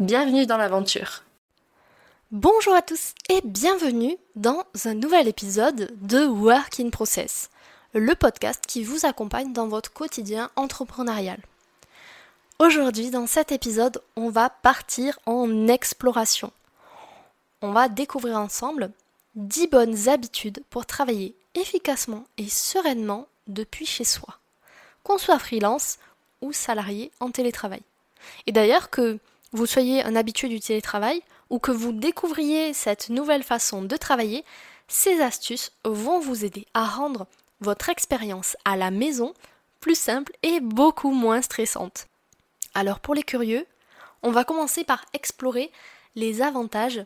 Bienvenue dans l'aventure. Bonjour à tous et bienvenue dans un nouvel épisode de Work in Process, le podcast qui vous accompagne dans votre quotidien entrepreneurial. Aujourd'hui, dans cet épisode, on va partir en exploration. On va découvrir ensemble 10 bonnes habitudes pour travailler efficacement et sereinement depuis chez soi, qu'on soit freelance ou salarié en télétravail. Et d'ailleurs que vous soyez un habitué du télétravail ou que vous découvriez cette nouvelle façon de travailler, ces astuces vont vous aider à rendre votre expérience à la maison plus simple et beaucoup moins stressante. Alors pour les curieux, on va commencer par explorer les avantages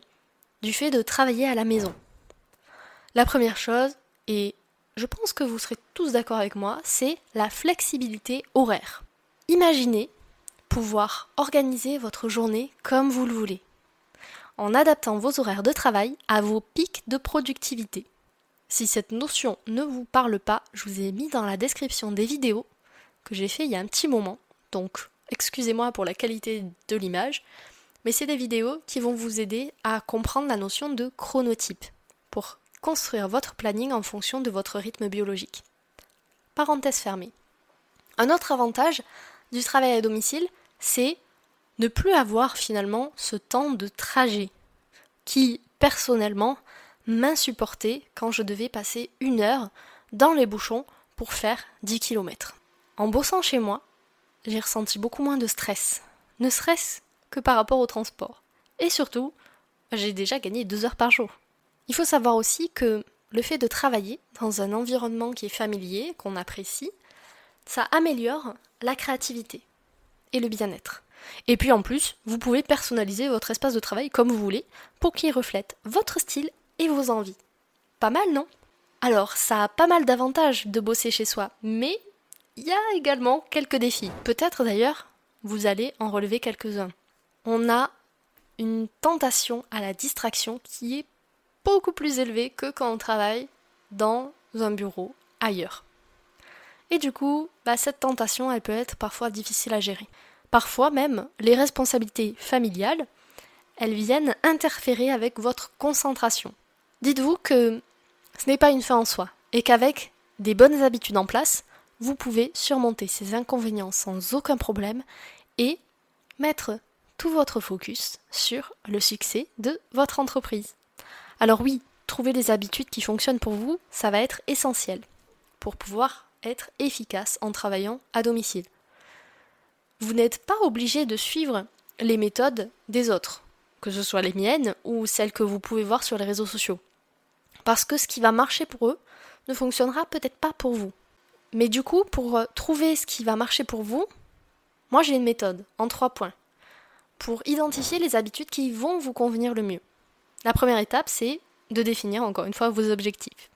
du fait de travailler à la maison. La première chose, et je pense que vous serez tous d'accord avec moi, c'est la flexibilité horaire. Imaginez organiser votre journée comme vous le voulez, en adaptant vos horaires de travail à vos pics de productivité. Si cette notion ne vous parle pas, je vous ai mis dans la description des vidéos que j'ai fait il y a un petit moment, donc excusez-moi pour la qualité de l'image, mais c'est des vidéos qui vont vous aider à comprendre la notion de chronotype pour construire votre planning en fonction de votre rythme biologique. Parenthèse fermée. Un autre avantage du travail à domicile, c'est ne plus avoir finalement ce temps de trajet qui, personnellement, m'insupportait quand je devais passer une heure dans les bouchons pour faire 10 km. En bossant chez moi, j'ai ressenti beaucoup moins de stress, ne serait-ce que par rapport au transport. Et surtout, j'ai déjà gagné deux heures par jour. Il faut savoir aussi que le fait de travailler dans un environnement qui est familier, qu'on apprécie, ça améliore la créativité et le bien-être. Et puis en plus, vous pouvez personnaliser votre espace de travail comme vous voulez pour qu'il reflète votre style et vos envies. Pas mal, non? Alors, ça a pas mal d'avantages de bosser chez soi, mais il y a également quelques défis. Peut-être d'ailleurs, vous allez en relever quelques-uns. On a une tentation à la distraction qui est beaucoup plus élevée que quand on travaille dans un bureau ailleurs. Et du coup, bah, cette tentation, elle peut être parfois difficile à gérer. Parfois même, les responsabilités familiales, elles viennent interférer avec votre concentration. Dites-vous que ce n'est pas une fin en soi, et qu'avec des bonnes habitudes en place, vous pouvez surmonter ces inconvénients sans aucun problème et mettre tout votre focus sur le succès de votre entreprise. Alors oui, trouver les habitudes qui fonctionnent pour vous, ça va être essentiel pour pouvoir être efficace en travaillant à domicile. Vous n'êtes pas obligé de suivre les méthodes des autres, que ce soit les miennes ou celles que vous pouvez voir sur les réseaux sociaux. Parce que ce qui va marcher pour eux ne fonctionnera peut-être pas pour vous. Mais du coup, pour euh, trouver ce qui va marcher pour vous, moi j'ai une méthode en trois points pour identifier les habitudes qui vont vous convenir le mieux. La première étape, c'est de définir encore une fois vos objectifs.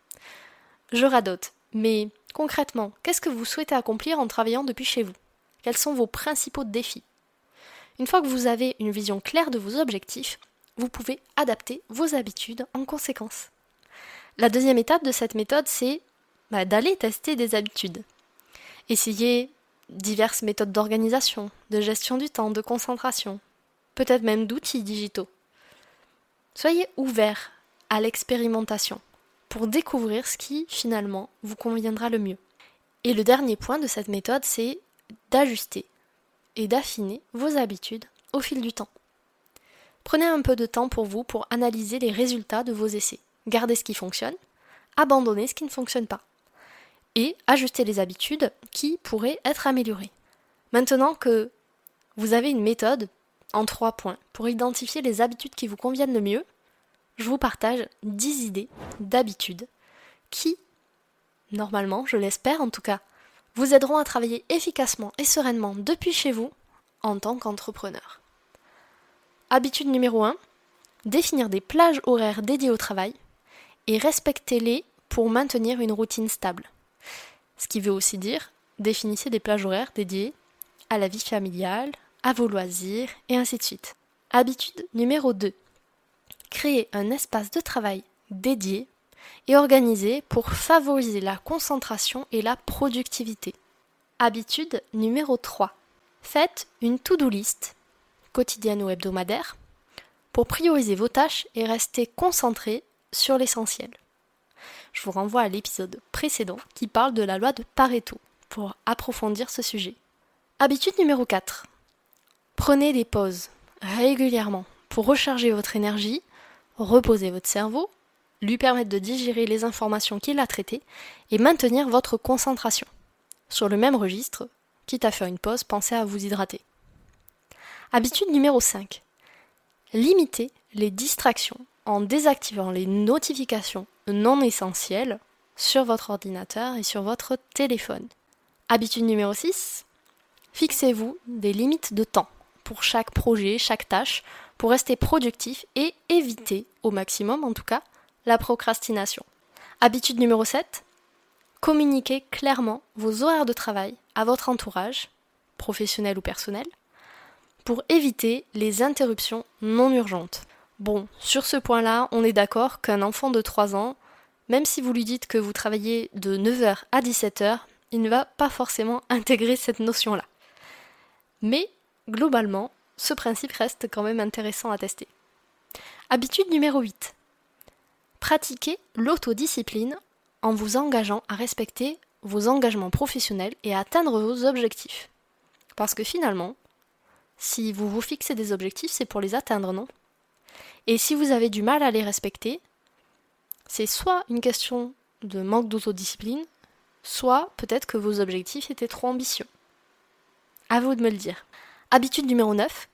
Je radote, mais concrètement, qu'est-ce que vous souhaitez accomplir en travaillant depuis chez vous? Quels sont vos principaux défis? Une fois que vous avez une vision claire de vos objectifs, vous pouvez adapter vos habitudes en conséquence. La deuxième étape de cette méthode, c'est bah, d'aller tester des habitudes. Essayez diverses méthodes d'organisation, de gestion du temps, de concentration, peut-être même d'outils digitaux. Soyez ouvert à l'expérimentation pour découvrir ce qui finalement vous conviendra le mieux. Et le dernier point de cette méthode, c'est d'ajuster et d'affiner vos habitudes au fil du temps. Prenez un peu de temps pour vous pour analyser les résultats de vos essais. Gardez ce qui fonctionne, abandonnez ce qui ne fonctionne pas. Et ajustez les habitudes qui pourraient être améliorées. Maintenant que vous avez une méthode en trois points pour identifier les habitudes qui vous conviennent le mieux, je vous partage 10 idées d'habitudes qui, normalement, je l'espère en tout cas, vous aideront à travailler efficacement et sereinement depuis chez vous en tant qu'entrepreneur. Habitude numéro 1, définir des plages horaires dédiées au travail et respectez-les pour maintenir une routine stable. Ce qui veut aussi dire définissez des plages horaires dédiées à la vie familiale, à vos loisirs et ainsi de suite. Habitude numéro 2. Créer un espace de travail dédié et organisé pour favoriser la concentration et la productivité. Habitude numéro 3. Faites une to-do list, quotidienne ou hebdomadaire, pour prioriser vos tâches et rester concentré sur l'essentiel. Je vous renvoie à l'épisode précédent qui parle de la loi de Pareto pour approfondir ce sujet. Habitude numéro 4. Prenez des pauses régulièrement pour recharger votre énergie, reposer votre cerveau, lui permettre de digérer les informations qu'il a traitées et maintenir votre concentration. Sur le même registre, quitte à faire une pause, pensez à vous hydrater. Habitude numéro 5. Limitez les distractions en désactivant les notifications non essentielles sur votre ordinateur et sur votre téléphone. Habitude numéro 6. Fixez-vous des limites de temps pour chaque projet, chaque tâche, pour rester productif et éviter, au maximum en tout cas, la procrastination. Habitude numéro 7. Communiquez clairement vos horaires de travail à votre entourage, professionnel ou personnel, pour éviter les interruptions non urgentes. Bon, sur ce point-là, on est d'accord qu'un enfant de 3 ans, même si vous lui dites que vous travaillez de 9h à 17h, il ne va pas forcément intégrer cette notion-là. Mais, globalement, ce principe reste quand même intéressant à tester. Habitude numéro 8. Pratiquez l'autodiscipline en vous engageant à respecter vos engagements professionnels et à atteindre vos objectifs. Parce que finalement, si vous vous fixez des objectifs, c'est pour les atteindre, non? Et si vous avez du mal à les respecter, c'est soit une question de manque d'autodiscipline, soit peut-être que vos objectifs étaient trop ambitieux. À vous de me le dire. Habitude numéro 9.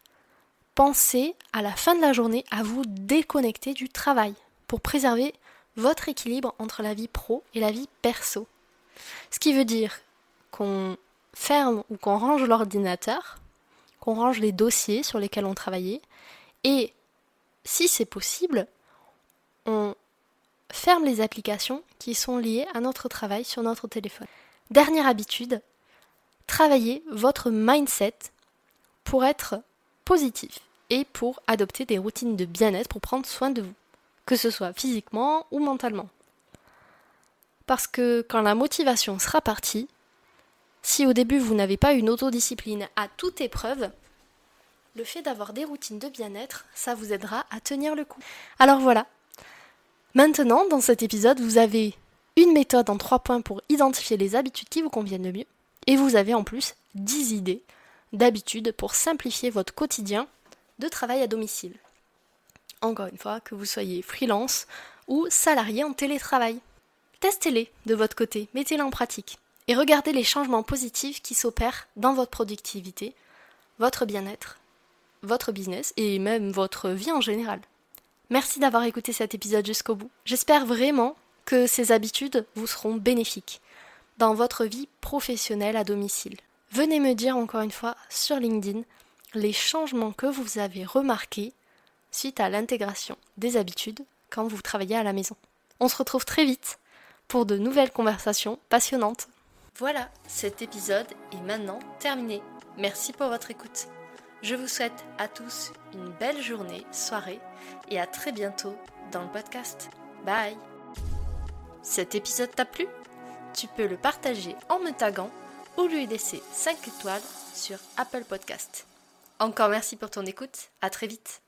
Pensez à la fin de la journée à vous déconnecter du travail pour préserver votre équilibre entre la vie pro et la vie perso. Ce qui veut dire qu'on ferme ou qu'on range l'ordinateur, qu'on range les dossiers sur lesquels on travaillait, et si c'est possible, on ferme les applications qui sont liées à notre travail sur notre téléphone. Dernière habitude, travaillez votre mindset pour être positif et pour adopter des routines de bien-être pour prendre soin de vous, que ce soit physiquement ou mentalement. Parce que quand la motivation sera partie, si au début vous n'avez pas une autodiscipline à toute épreuve, le fait d'avoir des routines de bien-être, ça vous aidera à tenir le coup. Alors voilà. Maintenant, dans cet épisode, vous avez une méthode en trois points pour identifier les habitudes qui vous conviennent le mieux. Et vous avez en plus 10 idées d'habitudes pour simplifier votre quotidien de travail à domicile. Encore une fois, que vous soyez freelance ou salarié en télétravail. Testez-les de votre côté, mettez-les en pratique et regardez les changements positifs qui s'opèrent dans votre productivité, votre bien-être votre business et même votre vie en général. Merci d'avoir écouté cet épisode jusqu'au bout. J'espère vraiment que ces habitudes vous seront bénéfiques dans votre vie professionnelle à domicile. Venez me dire encore une fois sur LinkedIn les changements que vous avez remarqués suite à l'intégration des habitudes quand vous travaillez à la maison. On se retrouve très vite pour de nouvelles conversations passionnantes. Voilà, cet épisode est maintenant terminé. Merci pour votre écoute. Je vous souhaite à tous une belle journée, soirée et à très bientôt dans le podcast. Bye Cet épisode t'a plu? Tu peux le partager en me taguant ou lui laisser 5 étoiles sur Apple Podcast. Encore merci pour ton écoute, à très vite